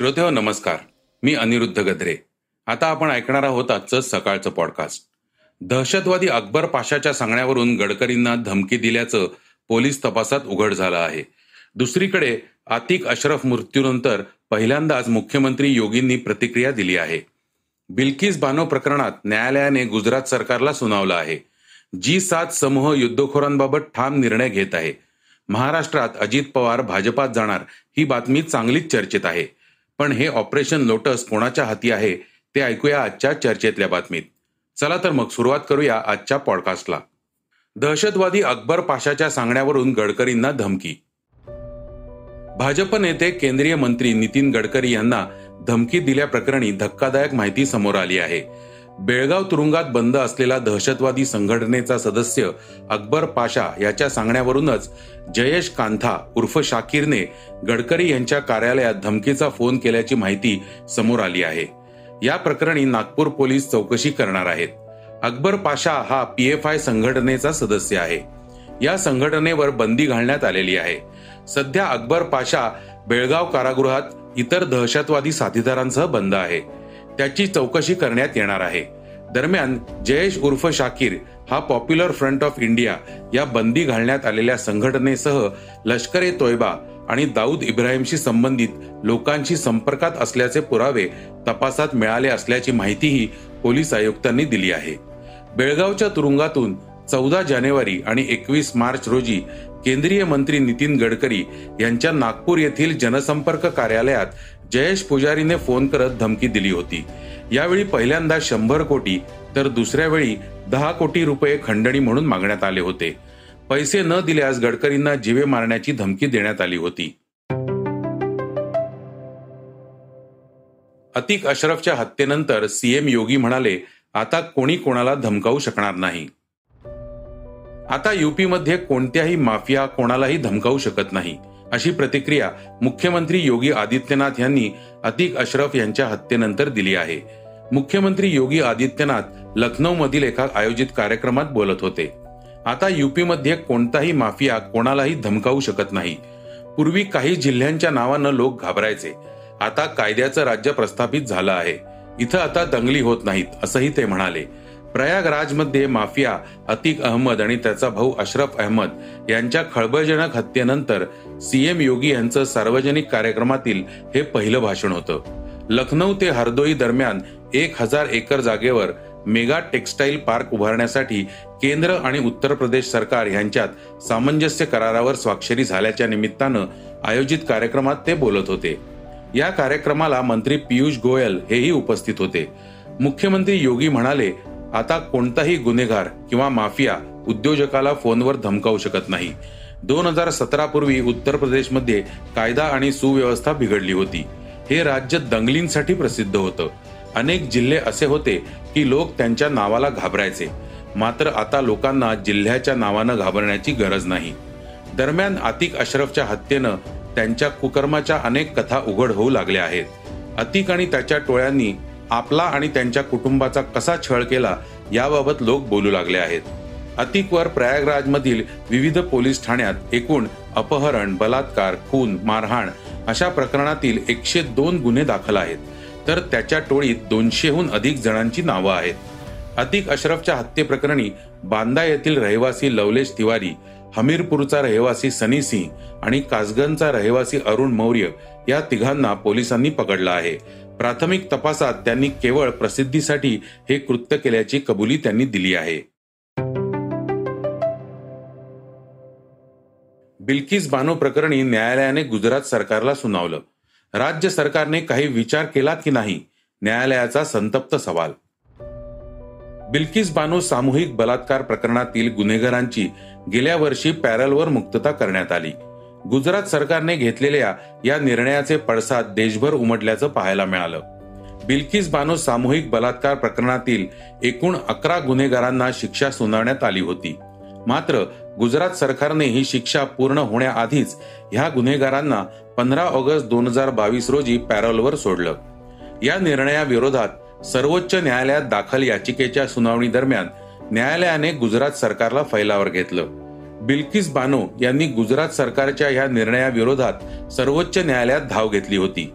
श्रोते हो नमस्कार. मी अनिरुद्ध गद्रे. आता आपण ऐकणार आहोत आजचं सकाळचं पॉडकास्ट दहशतवादी अकबर पाशाच्या सांगण्यावरून गडकरींना धमकी दिल्याचं पोलीस तपासात उघड झालं आहे. दुसरीकडे आतिक अशरफ मृत्यूनंतर पहिल्यांदाच मुख्यमंत्री योगींनी प्रतिक्रिया दिली आहे. बिल्किस बानो प्रकरणात न्यायालयाने गुजरात सरकारला सुनावलं आहे. जी सात समूह युद्धखोरांबाबत ठाम निर्णय घेत आहे. महाराष्ट्रात अजित पवार भाजपात जाणार ही बातमी चांगलीच चर्चेत आहे. पण हे ऑपरेशन लोटस कोणाच्या हाती आहे ते ऐकूया आजच्या चर्चेतल्या बातमीत. चला तर मग सुरुवात करूया आजच्या पॉडकास्टला दहशतवादी अकबर पाशाच्या सांगण्यावरून गडकरींना धमकी. भाजप नेते केंद्रीय मंत्री नितीन गडकरी यांना धमकी दिल्याप्रकरणी धक्कादायक माहिती समोर आली आहे. बेळगाव तुरुंगात बंद असलेला दहशतवादी संघटनेचा सदस्य अकबर पाशा याच्या सांगण्यावरूनच जयेश कांथा उर्फ शाकीरने गडकरी यांच्या कार्यालयात धमकीचा फोन केल्याची माहिती समोर आली आहे. या प्रकरणी नागपूर पोलीस चौकशी करणार आहेत. अकबर पाशा हा पी एफ आय संघटनेचा सदस्य आहे. या संघटनेवर बंदी घालण्यात आलेली आहे. सध्या अकबर पाशा बेळगाव कारागृहात इतर दहशतवादी साथीदारांसह बंद आहे. त्याची चौकशी करण्यात येणार आहे. दरम्यान जयेश उर्फ शाकीर हा पॉप्युलर फ्रंट ऑफ इंडिया या बंदी घालण्यात आलेल्या संघटनेसह लष्कर ए तोयबा आणि दाऊद इब्राहिमशी संबंधित लोकांशी संपर्कात असल्याचे पुरावे तपासात मिळाले असल्याची माहितीही पोलीस आयुक्तांनी दिली आहे. बेळगावच्या तुरुंगातून चौदा जानेवारी आणि एकवीस मार्च रोजी केंद्रीय मंत्री नितीन गडकरी यांच्या नागपूर येथील जनसंपर्क कार्यालयात जयेश पुजारीने फोन करत धमकी दिली होती. यावेळी पहिल्यांदा शंभर कोटी तर दुसऱ्या वेळी दहा कोटी रुपये खंडणी म्हणून मागण्यात आले होते. पैसे न दिल्यास गडकरींना जीवे मारण्याची धमकी देण्यात आली होती. अतिक अशरफच्या हत्येनंतर सीएम योगी म्हणाले आता कोणी कोणाला धमकावू शकणार नाही. आता युपी मध्ये कोणत्याही माफिया कोणालाही धमकावू शकत नाही अशी प्रतिक्रिया मुख्यमंत्री योगी आदित्यनाथ यांनी अतिक अशरफ यांच्या हत्येनंतर दिली आहे. मुख्यमंत्री योगी आदित्यनाथ लखनौ मधील एका आयोजित कार्यक्रमात बोलत होते. आता युपीमध्ये कोणताही माफिया कोणालाही धमकावू शकत नाही. पूर्वी काही जिल्ह्यांच्या नावानं लोक घाबरायचे. आता कायद्याचं राज्य प्रस्थापित झालं आहे. इथं आता दंगली होत नाहीत असंही ते म्हणाले. प्रयागराजमध्ये माफिया अतिक अहमद आणि त्याचा भाऊ अशरफ अहमद यांच्या खळबळजनक हत्येनंतर सीएम योगी यांचं सार्वजनिक कार्यक्रमातील हे पहिलं भाषण होतं. लखनौ ते हरदोई दरम्यान एक हजार एकर जागेवर मेगा टेक्स्टाईल पार्क उभारण्यासाठी केंद्र आणि उत्तर प्रदेश सरकार यांच्यात सामंजस्य करारावर स्वाक्षरी झाल्याच्या निमित्तानं आयोजित कार्यक्रमात ते बोलत होते. या कार्यक्रमाला मंत्री पियुष गोयल हेही उपस्थित होते. मुख्यमंत्री योगी म्हणाले आता कोणताही गुन्हेगार किंवा माफिया उद्योजकाला फोनवर धमकावू शकत नाही. दोन हजार सतरा पूर्वी उत्तर प्रदेशमध्ये कायदा आणि सुव्यवस्था बिघडली होती. हे राज्य दंगलींसाठी प्रसिद्ध होतं. अनेक जिल्हे असे होते की लोक त्यांच्या नावाला घाबरायचे. मात्र आता लोकांना जिल्ह्याच्या नावानं घाबरण्याची गरज नाही. दरम्यान अतिक अशरफच्या हत्येनं त्यांच्या कुकर्माच्या अनेक कथा उघड होऊ लागल्या आहेत. अतिक आणि त्याच्या टोळ्यांनी आपला आणि त्यांच्या कुटुंबाचा कसा छळ केला याबाबत लोक बोलू लागले आहेत. अतिकवर प्रयागराजमधील विविध पोलीस ठाण्यात एकूण अपहरण बलात्कार खून मारहाण अशा प्रकरणातील एकशे दोन गुन्हे दाखल आहेत. तर त्याच्या टोळीत दोनशेहून अधिक जणांची नावं आहेत. अतिक अशरफच्या हत्येप्रकरणी बांदा येथील रहिवासी लवलेश तिवारी हमीरपूरचा रहिवासी सनी सिंह आणि कासगंजचा रहिवासी अरुण मौर्य या तिघांना पोलिसांनी पकडलं आहे. प्राथमिक तपासात त्यांनी केवळ प्रसिद्धीसाठी हे कृत्य केल्याची कबुली त्यांनी दिली आहे. बिल्किस बानो प्रकरणी न्यायालयाने गुजरात सरकारला सुनावलं. राज्य सरकारने काही विचार केला की नाही न्यायालयाचा संतप्त सवाल. बिल्किस बानो सामूहिक बलात्कार प्रकरणातील गुन्हेगारांची गेल्या वर्षी पॅरलवर मुक्तता करण्यात आली. गुजरात सरकारने घेतलेल्या या निर्णयाचे पडसाद देशभर उमटल्याचं पाहायला मिळालं. बिल्किस बानो सामूहिक बलात्कार प्रकरणातील एकूण अकरा गुन्हेगारांना शिक्षा सुनावण्यात आली होती. मात्र गुजरात सरकारने ही शिक्षा पूर्ण होण्याआधीच ह्या गुन्हेगारांना पंधरा ऑगस्ट दोन हजार बावीस रोजी पॅरोलवर सोडलं. या निर्णयाविरोधात सर्वोच्च न्यायालयात दाखल याचिकेच्या सुनावणी दरम्यान न्यायालयाने गुजरात सरकारला फैलावर घेतलं. बिल्किस बानो यांनी गुजरात सरकारच्या या निर्णयाविरोधात सर्वोच्च न्यायालयात धाव घेतली होती.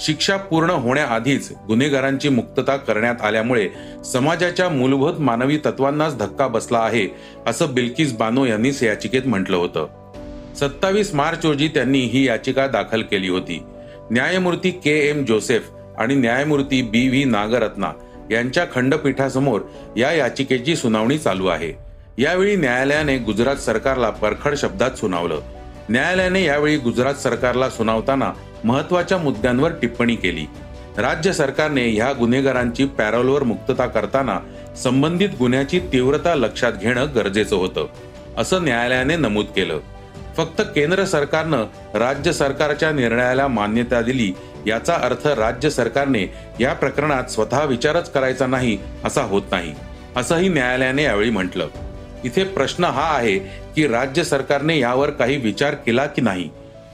शिक्षा पूर्ण होण्याआधीच गुन्हेगारांची मुक्तता करण्यात आल्यामुळे समाजाच्या मूलभूत मानवी तत्वांनाच धक्का बसला आहे असं बिल्किस बानो यांनी याचिकेत म्हटलं होतं. सत्तावीस मार्च रोजी त्यांनी ही याचिका दाखल केली होती. न्यायमूर्ती के एम जोसेफ आणि न्यायमूर्ती बी व्ही नागरत्ना यांच्या खंडपीठासमोर या याचिकेची सुनावणी चालू आहे. यावेळी न्यायालयाने गुजरात सरकारला परखड शब्दात सुनावलं. न्यायालयाने यावेळी गुजरात सरकारला सुनावताना महत्त्वाच्या मुद्द्यांवर टिप्पणी केली. राज्य सरकारने ह्या गुन्हेगारांची पॅरोलवर मुक्तता करताना संबंधित गुन्ह्याची तीव्रता लक्षात घेणं गरजेचं होतं असं न्यायालयाने नमूद केलं. फक्त केंद्र सरकारनं राज्य सरकारच्या निर्णयाला मान्यता दिली याचा अर्थ राज्य सरकारने या प्रकरणात स्वतः विचारच करायचा नाही असा होत नाही असंही न्यायालयाने यावेळी म्हटलं. इथे प्रश्न हा आहे की राज्य सरकारने यावर काही विचार केला की नाही?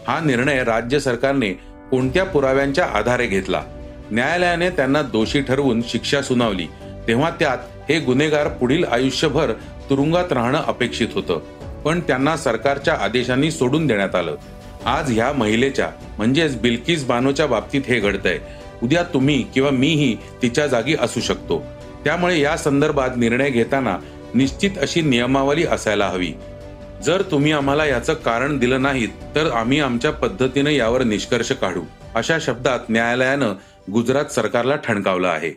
हा निर्णय राज्य सरकारने कोणत्या पुराव्यांच्या आधारे घेतला? न्यायालयाने त्यांना दोषी ठरवून शिक्षा सुनावली. तेव्हा त्यात हे गुन्हेगार पुढील आयुष्यभर तुरुंगात राहणं अपेक्षित होतं. पण त्यांना सरकारच्या आदेशांनी सोडून देण्यात आलं. आज ह्या महिलेच्या म्हणजेच बिल्किस बानोच्या बाबतीत हे घडतंय. उद्या तुम्ही किंवा मीही तिच्या जागी असू शकतो. त्यामुळे या संदर्भात निर्णय घेताना निश्चित अशी नियमावली असायला हवी. जर तुम्ही आम्हाला याचं कारण दिलं नाहीत तर आम्ही आमच्या पद्धतीने यावर निष्कर्ष काढू अशा शब्दात न्यायालयानं गुजरात सरकारला ठणकावलं आहे.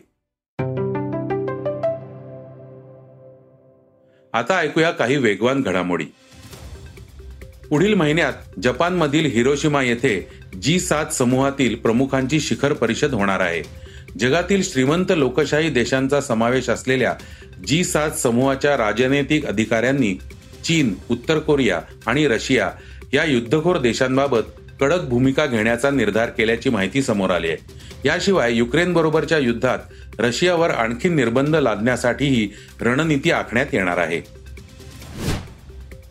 आता ऐकूया काही वेगवान घडामोडी. पुढील महिन्यात जपानमधील हिरोशिमा येथे जी सात समूहातील प्रमुखांची शिखर परिषद होणार आहे. जगातील श्रीमंत लोकशाही देशांचा समावेश असलेल्या जी सात समूहाच्या राजनैतिक अधिकाऱ्यांनी चीन उत्तर कोरिया आणि रशिया या युद्धखोर देशांबाबत कडक भूमिका घेण्याचा निर्धार केल्याची माहिती समोर आली आहे. याशिवाय युक्रेन बरोबरच्या युद्धात रशियावर आणखी निर्बंध लादण्यासाठीही रणनीती आखण्यात येणार आहे.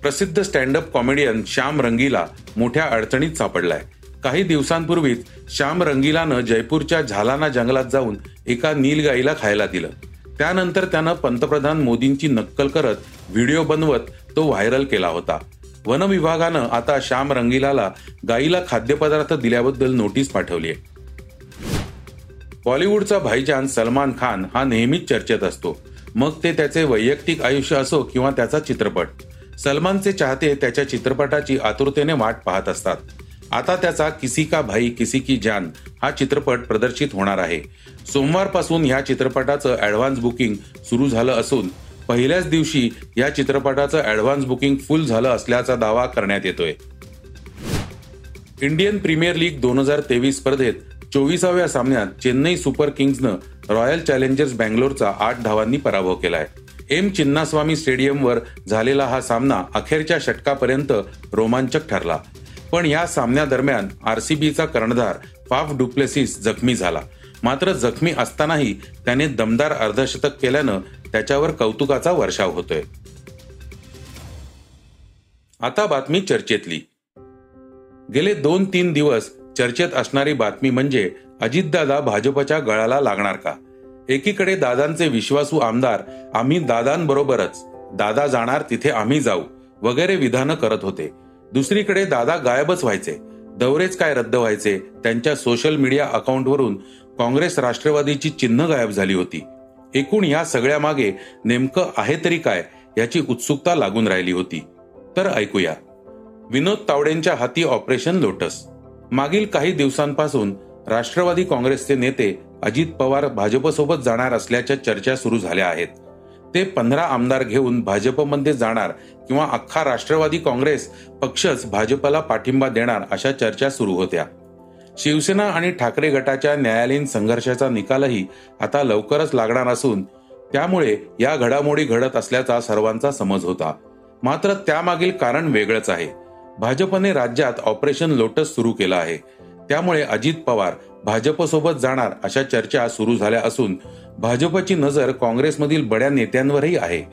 प्रसिद्ध स्टँडअप कॉमेडियन श्याम रंगीला मोठ्या अडचणीत सापडलाय. काही दिवसांपूर्वीच श्याम रंगीलानं जयपूरच्या झालाना जंगलात जाऊन एका नीलगाईला खायला दिलं. त्यानंतर त्यानं पंतप्रधान मोदींची नक्कल करत व्हिडिओ बनवत तो व्हायरल केला होता. वन विभागानं आता श्याम रंगीलाला गाईला खाद्यपदार्थ दिल्याबद्दल नोटीस पाठवली आहे. बॉलिवूडचा भाईजान सलमान खान हा नेहमीच चर्चेत असतो. मग ते त्याचे वैयक्तिक आयुष्य असो किंवा त्याचा चित्रपट. सलमानचे चाहते त्याच्या चित्रपटाची आतुरतेने वाट पाहत असतात. आता त्याचा किसी का भाई किसी की जान हा चित्रपट प्रदर्शित होणार आहे. सोमवारपासून या चित्रपटाचं ऍडव्हान्स बुकिंग सुरू झालं असून पहिल्याच दिवशी या चित्रपटाचं ऍडव्हान्स बुकिंग फुल झालं असल्याचा दावा करण्यात येतोय. इंडियन प्रीमियर लीग दोन हजार तेवीस स्पर्धेत चोवीसाव्या सामन्यात चेन्नई सुपर किंग्सनं रॉयल चॅलेंजर्स बँगलोरचा आठ धावांनी पराभव केलाय. एम चिन्नास्वामी स्टेडियमवर झालेला हा सामना अखेरच्या षटकापर्यंत रोमांचक ठरला. पण या सामन्यादरम्यान आरसीबीचा कर्णधार फाफ डुप्लेसिस जखमी झाला. मात्र जखमी असतानाही त्याने दमदार अर्धशतक केल्यानं त्याच्यावर कौतुकाचा वर्षाव होतोय. आता बातमी चर्चेतली. गेले दोन तीन दिवस चर्चेत असणारी बातमी म्हणजे अजितदादा भाजपच्या गळाला लागणार का? एकीकडे दादांचे विश्वासू आमदार आम्ही दादांबरोबरच दादा जाणार तिथे आम्ही जाऊ वगैरे विधानं करत होते. दुसरीकडे दादा गायबच व्हायचे. दौरेच काय रद्द व्हायचे त्यांच्या सोशल मीडिया अकाउंटवरून काँग्रेस राष्ट्रवादीची चिन्ह गायब झाली होती. एकूण या सगळ्या मागे नेमकं आहे तरी काय याची उत्सुकता लागून राहिली होती. तर ऐकूया. विनोद तावडेंच्या हाती ऑपरेशन लोटस. मागील काही दिवसांपासून राष्ट्रवादी काँग्रेसचे नेते अजित पवार भाजपसोबत जाणार असल्याच्या चर्चा सुरू झाल्या आहेत. ते पंधरा आमदार घेऊन भाजपमध्ये जाणार किंवा अख्खा राष्ट्रवादी काँग्रेस पक्षच भाजपला पाठिंबा देणार अशा चर्चा सुरू होत्या. शिवसेना आणि ठाकरे गटाच्या न्यायालयीन संघर्षाचा निकालही आता लवकरच लागणार असून त्यामुळे या घडामोडी घडत असल्याचा सर्वांचा समज होता. मात्र त्यामागील कारण वेगळंच आहे. भाजपने राज्यात ऑपरेशन लोटस सुरू केलं आहे. त्यामुळे अजित पवार भाजपसोबत जाणार अशा चर्चा सुरू झाल्या असून भाजपची नजर काँग्रेसमधील बड्या नेत्यांवरही आहे.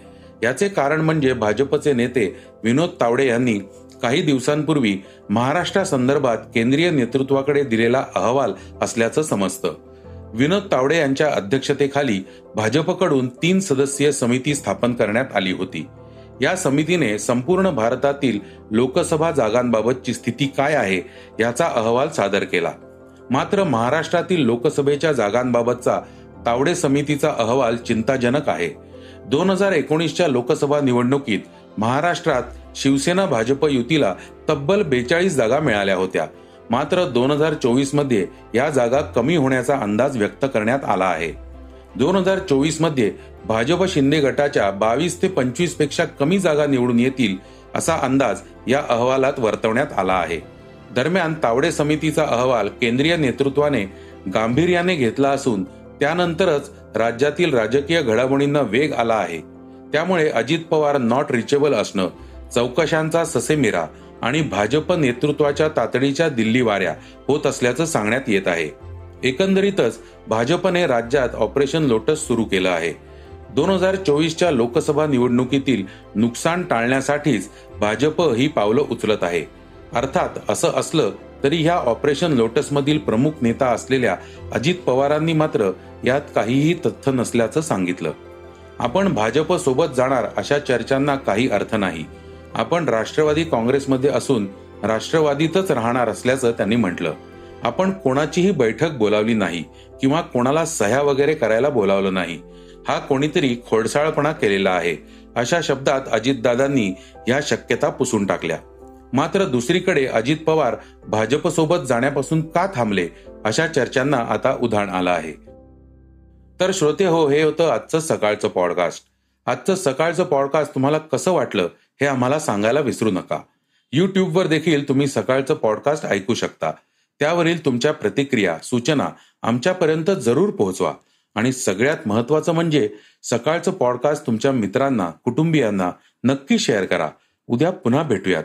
याचे कारण म्हणजे भाजपचे नेते विनोद तावडे यांनी काही दिवसांपूर्वी महाराष्ट्रासंदर्भात केंद्रीय नेतृत्वाकडे दिलेला अहवाल असल्याचं समजतं. विनोद तावडे यांच्या अध्यक्षतेखाली भाजपकडून तीन सदस्यीय समिती स्थापन करण्यात आली होती. या समितीने संपूर्ण भारतातील लोकसभा जागांबाबतची स्थिती काय आहे याचा अहवाल सादर केला. मात्र महाराष्ट्रातील लोकसभेच्या जागांबाबतचा तावडे समितीचा अहवाल चिंताजनक आहे. दोन हजार एकोणीसच्या लोकसभा निवडणुकीत महाराष्ट्रात शिवसेना भाजप युतीला तब्बल बेचाळीस जागा मिळाल्या होत्या. मात्र दोन हजार चोवीसमध्ये या जागा कमी होण्याचा अंदाज व्यक्त करण्यात आला आहे. दोन हजार चोवीसमध्ये भाजप शिंदे गटाच्या बावीस ते पंचवीसपेक्षा कमी जागा निवडून येतील असा अंदाज या अहवालात वर्तवण्यात आला आहे. दरम्यान तावडे समितीचा अहवाल केंद्रीय नेतृत्वाने गांभीर्याने घेतला असून त्यानंतरच राज्यातील राजकीय घडामोडींना वेग आला आहे. त्यामुळे अजित पवार नॉट रिचेबल असणं चौकशांचा ससेमिरा आणि भाजप नेतृत्वाच्या तातडीच्या दिल्ली वाऱ्या होत असल्याचं सांगण्यात येत आहे. एकंदरीतच भाजपने राज्यात ऑपरेशन लोटस सुरू केलं आहे. दोन हजार चोवीसच्या लोकसभा निवडणुकीतील नुकसान टाळण्यासाठीच भाजप ही पावलं उचलत आहे. अर्थात असं असलं तरी ह्या ऑपरेशन लोटसमधील प्रमुख नेता असलेल्या अजित पवारांनी मात्र यात काहीही तथ्य नसल्याचं सांगितलं. आपण भाजप सोबत जाणार अशा चर्चांना काही अर्थ नाही. आपण राष्ट्रवादी काँग्रेसमध्ये असून राष्ट्रवादीतच राहणार असल्याचं त्यांनी म्हटलं. आपण कोणाचीही बैठक बोलावली नाही किंवा कोणाला सह्या वगैरे करायला बोलावलं नाही. हा कोणीतरी खोडसाळपणा केलेला आहे अशा शब्दात अजितदादांनी या शक्यता पुसून टाकल्या. मात्र दुसरीकडे अजित पवार भाजपसोबत जाण्यापासून का थांबले अशा चर्चांना आता उधाण आलं आहे. तर श्रोते हो हे होतं आजचं सकाळचं पॉडकास्ट आजचं सकाळचं पॉडकास्ट तुम्हाला कसं वाटलं हे आम्हाला सांगायला विसरू नका. युट्यूबवर देखील तुम्ही सकाळचं पॉडकास्ट ऐकू शकता. त्यावरील तुमच्या प्रतिक्रिया सूचना आमच्यापर्यंत जरूर पोहोचवा. आणि सगळ्यात महत्वाचं म्हणजे सकाळचं पॉडकास्ट तुमच्या मित्रांना कुटुंबियांना नक्की शेअर करा. उद्या पुन्हा भेटूयात.